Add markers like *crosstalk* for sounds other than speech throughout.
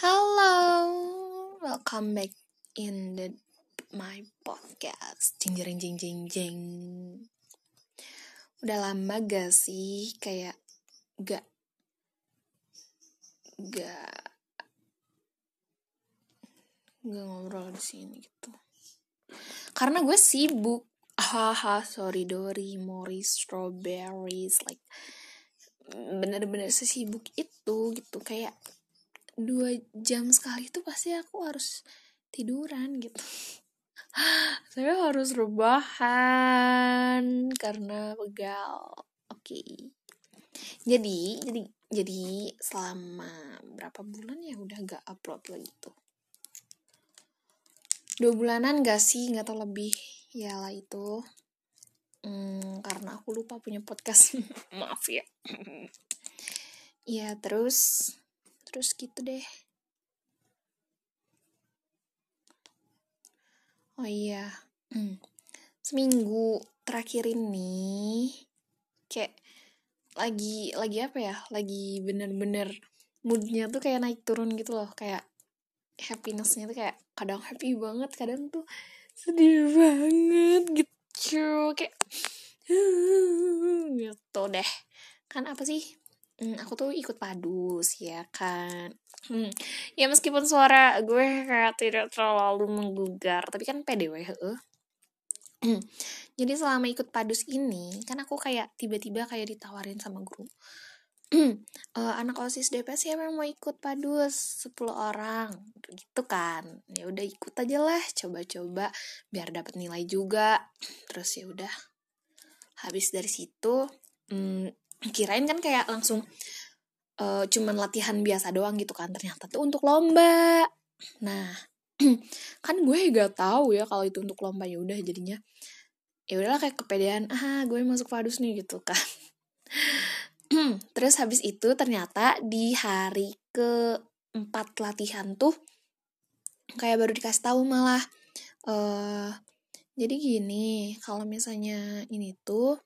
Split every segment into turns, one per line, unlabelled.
Halo, welcome back in the my podcast. Jeng jeng jeng jeng jeng. Udah lama gak sih kayak gak gak gak ngobrol di sini gitu. Karena gue sibuk. Haha, sorry Dori, Morris, Strawberries, like bener-bener sesibuk itu gitu kayak dua jam sekali itu pasti aku harus tiduran gitu. *laughs* Saya harus rebahan karena pegal. Oke. Okay. jadi jadi jadi selama berapa bulan ya udah gak upload lagi tuh? Dua bulanan gak sih? Nggak tau lebih. Ya lah itu. Hmm, karena aku lupa punya podcast. *laughs* Maaf ya. Ya terus terus gitu deh. Oh iya hmm. seminggu terakhir ini kayak lagi lagi apa ya? Lagi bener-bener moodnya tuh kayak naik turun gitu loh. Kayak happinessnya tuh kayak kadang happy banget kadang tuh sedih banget gitu. Kayak *laughs* gitu deh. Kan apa sih hmm, aku tuh ikut padus ya kan? Hmm, ya meskipun suara gue kayak tidak terlalu menggugah tapi kan PDW uh. *clears throat* jadi selama ikut padus ini kan aku kayak tiba-tiba kayak ditawarin sama guru. Uh, *clears throat* anak osis DPS ya memang mau ikut padus? 10 orang. Gitu kan. Ya udah ikut aja lah coba-coba biar dapat nilai juga. *clears throat* Terus ya udah. Habis dari situ hmm, kirain kan kayak langsung uh, cuman latihan biasa doang gitu kan. Ternyata tuh untuk lomba. Nah *clears throat* kan gue gak tahu ya kalau itu untuk lomba. Ya udah jadinya ya udahlah kayak kepedean ah gue masuk padus nih gitu kan. *clears throat* Terus habis itu ternyata di hari ke empat latihan tuh kayak baru dikasih tahu malah uh, jadi gini kalau misalnya ini tuh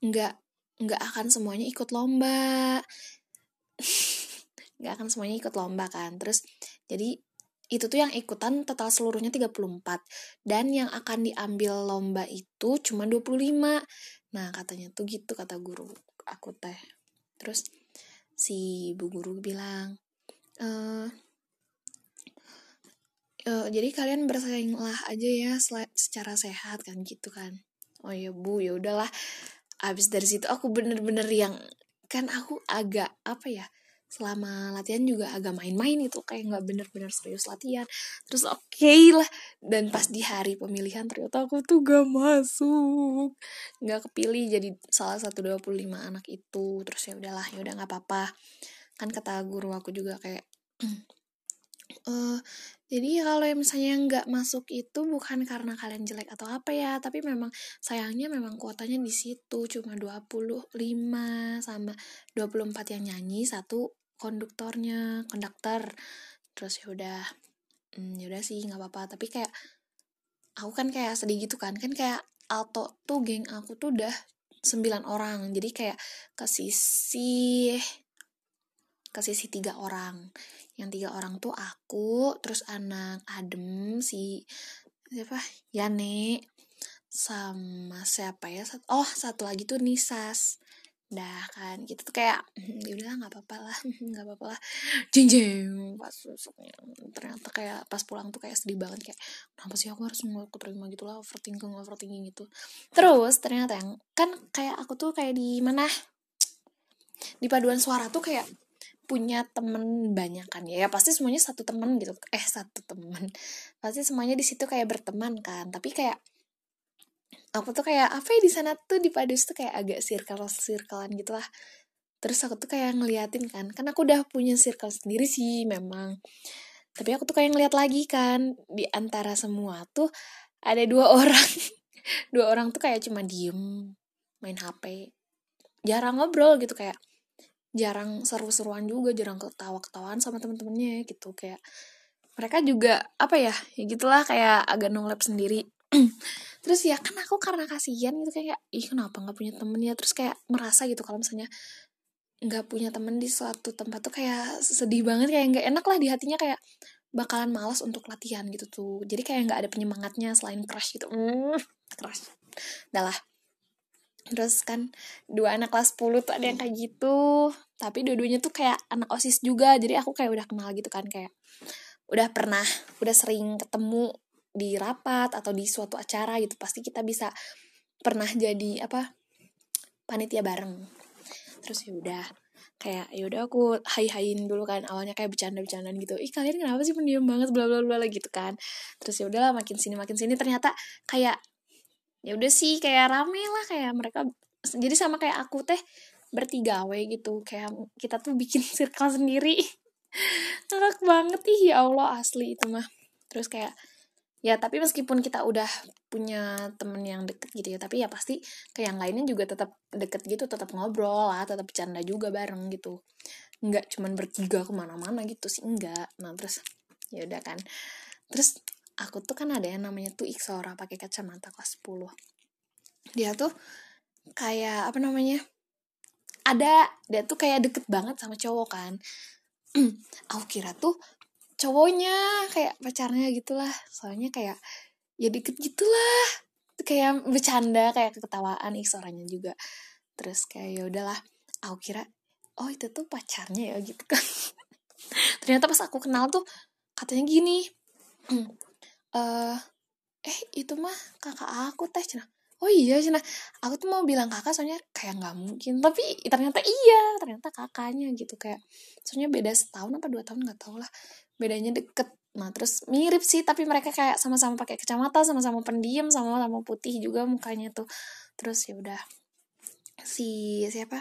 nggak nggak akan semuanya ikut lomba. *laughs* Nggak akan semuanya ikut lomba kan. Terus jadi itu tuh yang ikutan total seluruhnya 34 dan yang akan diambil lomba itu cuma 25 nah katanya tuh gitu kata guru aku teh. Terus si bu guru bilang e, uh, jadi kalian bersainglah aja ya secara sehat kan gitu kan. Oh ya bu ya udahlah abis dari situ aku bener-bener yang kan aku agak apa ya selama latihan juga agak main-main itu kayak nggak bener-bener serius latihan. Terus oke okay lah dan pas di hari pemilihan ternyata aku tuh gak masuk nggak kepilih jadi salah satu 25 anak itu. Terus ya udahlah ya udah nggak apa-apa. Kan kata guru aku juga kayak uh, jadi kalau yang misalnya nggak masuk itu bukan karena kalian jelek atau apa ya tapi memang sayangnya memang kuotanya di situ cuma 25 sama 24 yang nyanyi satu konduktornya konduktor. Terus ya udah hmm, ya udah sih nggak apa-apa. Tapi kayak aku kan kayak sedih gitu kan kan kayak alto tuh geng aku tuh udah sembilan orang. Jadi kayak ke sisi ke sisi tiga orang. Yang tiga orang tuh aku terus anak adem si siapa? Yane sama siapa ya? Oh satu lagi tuh Nisas. Dah kan gitu tuh kayak hmm, ya udah nggak apa-apa lah *laughs* nggak apa-apa lah. Jeng jeng pas susuknya ternyata kayak pas pulang tuh kayak sedih banget kayak kenapa sih aku harus nggak terima gitu lah overthinking overthinking gitu. Terus ternyata yang kan kayak aku tuh kayak di mana? Di paduan suara tuh kayak punya temen banyak kan ya, ya pasti semuanya satu temen gitu. Eh satu temen. Pasti semuanya di situ kayak berteman kan. Tapi kayak aku tuh kayak apa ya di sana tuh? Di Padus tuh kayak agak circle circlean gitu lah. Terus aku tuh kayak ngeliatin kan. Kan aku udah punya circle sendiri sih memang. Tapi aku tuh kayak ngeliat lagi kan di antara semua tuh ada dua *laughs* orang. Dua orang tuh kayak cuma diem main HP jarang ngobrol gitu kayak jarang seru-seruan juga jarang ketawa-ketawaan sama temen-temennya gitu. Kayak mereka juga apa ya ya gitulah kayak agak nolep sendiri. *clears throat* Terus ya kan aku karena kasihan gitu kayak ih kenapa nggak punya temen ya? Terus kayak merasa gitu kalau misalnya nggak punya temen di suatu tempat tuh kayak sedih banget kayak nggak enak lah di hatinya kayak bakalan malas untuk latihan gitu tuh. Jadi kayak nggak ada penyemangatnya selain crush gitu. Mm, crush. Udah lah terus kan dua anak kelas 10 tuh ada yang kayak gitu. Tapi dua-duanya tuh kayak anak osis juga. Jadi aku kayak udah kenal gitu kan kayak udah pernah udah sering ketemu di rapat atau di suatu acara gitu. Pasti kita bisa pernah jadi apa panitia bareng. Terus ya udah kayak ya udah aku hai hain dulu kan awalnya kayak bercanda bercandaan gitu. Ih kalian kenapa sih pendiam banget? bla bla bla gitu kan. Terus ya udahlah makin sini makin sini ternyata kayak ya udah sih kayak rame lah kayak mereka jadi sama kayak aku teh bertiga we gitu. Kayak kita tuh bikin *laughs* circle sendiri. Ngakak banget ih ya Allah asli itu mah. Terus kayak ya tapi meskipun kita udah punya temen yang deket gitu ya tapi ya pasti ke yang lainnya juga tetap deket gitu tetap ngobrol lah tetap bercanda juga bareng gitu. Nggak cuman bertiga ke mana-mana gitu sih enggak nah terus ya udah kan. Terus aku tuh kan ada yang namanya tuh Iksora pakai kacamata kelas 10 dia tuh kayak apa namanya ada dia tuh kayak deket banget sama cowok kan. *clears throat* Aku kira tuh cowoknya kayak pacarnya gitulah. Soalnya kayak ya deket gitulah. Kayak bercanda kayak ketawaan ih suaranya juga. Terus kayak ya udahlah. Aku kira oh itu tuh pacarnya ya gitu kan. *laughs* Ternyata pas aku kenal tuh katanya gini uh, eh itu mah kakak aku teh. Cina. Oh iya cina. Aku tuh mau bilang kakak soalnya kayak nggak mungkin. Tapi ternyata iya ternyata kakaknya gitu. Kayak soalnya beda setahun apa dua tahun nggak tau lah. Bedanya deket. Nah terus mirip sih tapi mereka kayak sama-sama pakai kacamata sama-sama pendiam sama-sama putih juga mukanya tuh. Terus ya udah. Si siapa?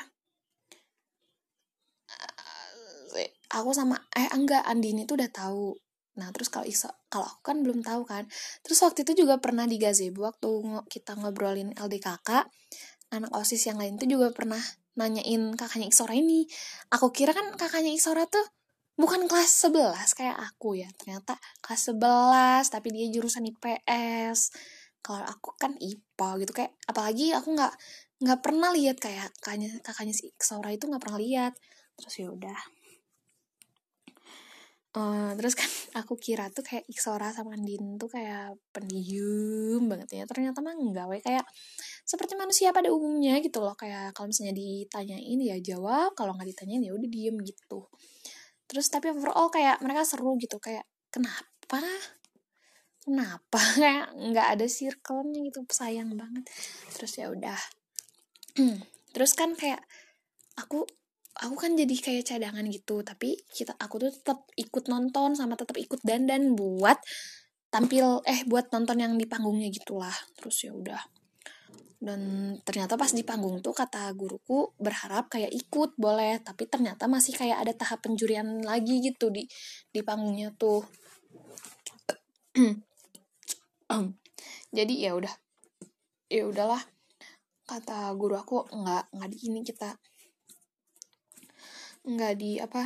Uh, aku sama eh enggak Andini tuh udah tahu nah terus kalau Isa kalau aku kan belum tahu kan. Terus waktu itu juga pernah di gazebo waktu kita ngobrolin LDKK anak osis yang lain tuh juga pernah nanyain kakaknya Isora ini. Aku kira kan kakaknya Isora tuh bukan kelas 11 kayak aku ya. Ternyata kelas 11 tapi dia jurusan IPS kalau aku kan IPA gitu kayak apalagi aku nggak nggak pernah lihat kayak kakaknya kakaknya si Saura itu nggak pernah lihat. Terus ya udah Uh, terus kan *laughs* aku kira tuh kayak Iksora sama Andin tuh kayak pendiam banget ya. Ternyata mah enggak we. Kayak seperti manusia pada umumnya gitu loh. Kayak kalau misalnya ditanyain ya jawab. Kalau nggak ditanyain ya udah diem gitu. Terus tapi overall kayak mereka seru gitu. Kayak kenapa? Kenapa? *laughs* Kayak nggak ada circle-nya gitu. Sayang banget. Terus ya udah. *clears throat* Terus kan kayak aku aku kan jadi kayak cadangan gitu tapi kita aku tuh tetap ikut nonton sama tetap ikut dandan buat tampil eh buat nonton yang di panggungnya gitulah. Terus ya udah. Dan ternyata pas di panggung tuh kata guruku berharap kayak ikut boleh tapi ternyata masih kayak ada tahap penjurian lagi gitu di di panggungnya tuh. Jadi ya udah ya udahlah. Kata guru aku nggak nggak di ini kita nggak di apa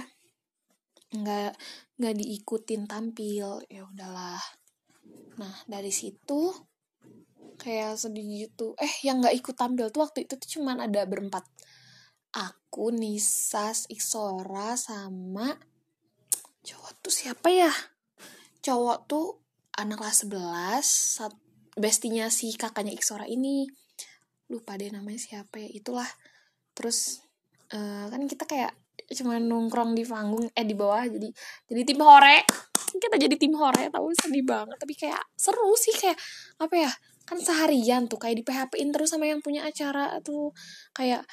nggak nggak diikutin tampil ya udahlah. Nah dari situ kayak sedih gitu. Eh yang nggak ikut tampil tuh waktu itu tuh cuman ada berempat. Aku Nisas Iksora sama cowok tuh siapa ya? Cowok tuh anak kelas 11 bestinya si kakaknya Iksora ini. Lupa deh namanya siapa ya itulah. Terus uh, kan kita kayak cuma nongkrong di panggung eh di bawah jadi jadi tim hore. Kita jadi tim hore tahu sedih banget. Tapi kayak seru sih kayak apa ya kan seharian tuh kayak di PHP-in terus sama yang punya acara tuh. Kayak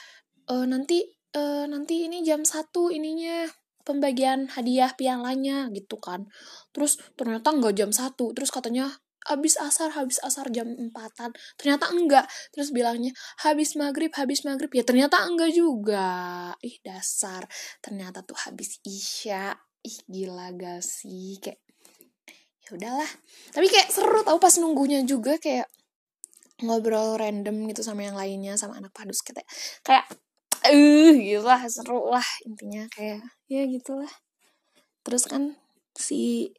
e, nanti e, nanti ini jam satu ininya pembagian hadiah pialanya gitu kan. Terus ternyata enggak jam satu terus katanya habis asar habis asar jam empatan. Ternyata enggak. Terus bilangnya habis maghrib habis maghrib. Ya ternyata enggak juga. Ih dasar. Ternyata tuh habis isya. Ih gila gak sih? Kayak ya udahlah. Tapi kayak seru tau pas nunggunya juga kayak ngobrol random gitu sama yang lainnya sama anak padus kita. Kayak eh uh, lah seru lah. Intinya kayak ya gitulah. Terus kan si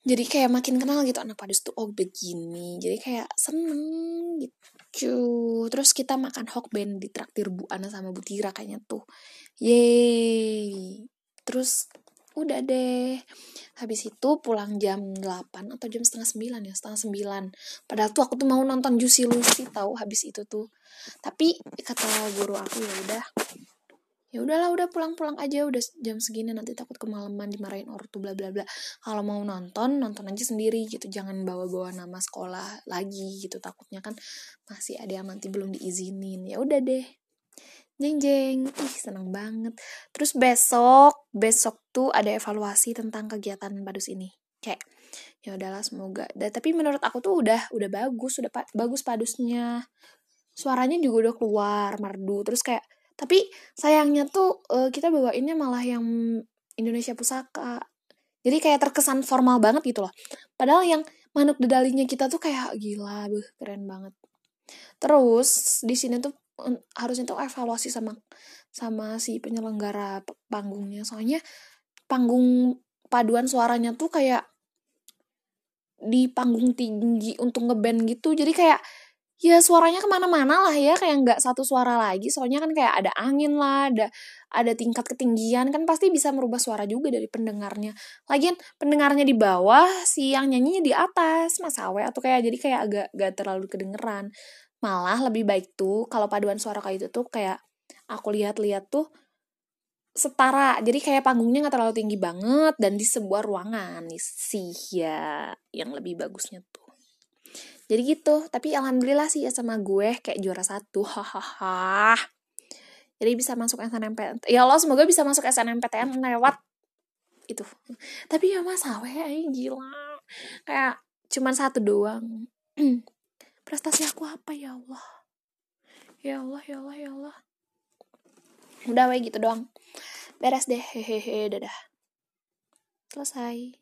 jadi kayak makin kenal gitu anak padus tuh oh begini. Jadi kayak seneng gitu. Terus kita makan hokben di traktir Bu Ana sama Bu Tira kayaknya tuh. Yeay. Terus udah deh. Habis itu pulang jam 8 atau jam setengah 9 ya setengah 9 padahal tuh aku tuh mau nonton Juicy Lucy tahu habis itu tuh. Tapi kata guru aku ya udah ya udahlah udah pulang-pulang aja udah jam segini nanti takut kemalaman dimarahin ortu bla bla bla. Kalau mau nonton nonton aja sendiri gitu jangan bawa-bawa nama sekolah lagi gitu takutnya kan masih ada yang nanti belum diizinin. Ya udah deh. Jeng jeng. Ih seneng banget. Terus besok besok tuh ada evaluasi tentang kegiatan badus ini. Kayak ya udahlah semoga. Da, tapi menurut aku tuh udah udah bagus udah pa bagus padusnya. Suaranya juga udah keluar merdu. Terus kayak tapi sayangnya tuh uh, kita bawainnya malah yang Indonesia Pusaka. Jadi kayak terkesan formal banget gitu loh. Padahal yang manuk dedalinya kita tuh kayak gila beuh keren banget. Terus di sini tuh harusnya tuh evaluasi sama sama si penyelenggara panggungnya. Soalnya panggung paduan suaranya tuh kayak di panggung tinggi untuk ngeband gitu. Jadi kayak ya suaranya ke mana-mana lah ya kayak nggak satu suara lagi. Soalnya kan kayak ada angin lah ada ada tingkat ketinggian kan pasti bisa merubah suara juga dari pendengarnya. Lagian pendengarnya di bawah si yang nyanyinya di atas. Mas awe atau kayak jadi kayak agak gak terlalu kedengeran. Malah lebih baik tuh kalau paduan suara kayak itu tuh kayak aku lihat-lihat tuh setara. Jadi kayak panggungnya nggak terlalu tinggi banget dan di sebuah ruangan sih ya yang lebih bagusnya tuh jadi gitu tapi alhamdulillah sih ya sama gue kayak juara satu hahaha. Jadi bisa masuk SNMPTN ya Allah semoga bisa masuk SNMPTN lewat itu. Tapi ya mas awe gila. Kayak cuman satu doang. *clears throat* Prestasi aku apa ya Allah? Ya Allah ya Allah ya Allah. Udah weh gitu doang. Beres deh hehehe dadah. Selesai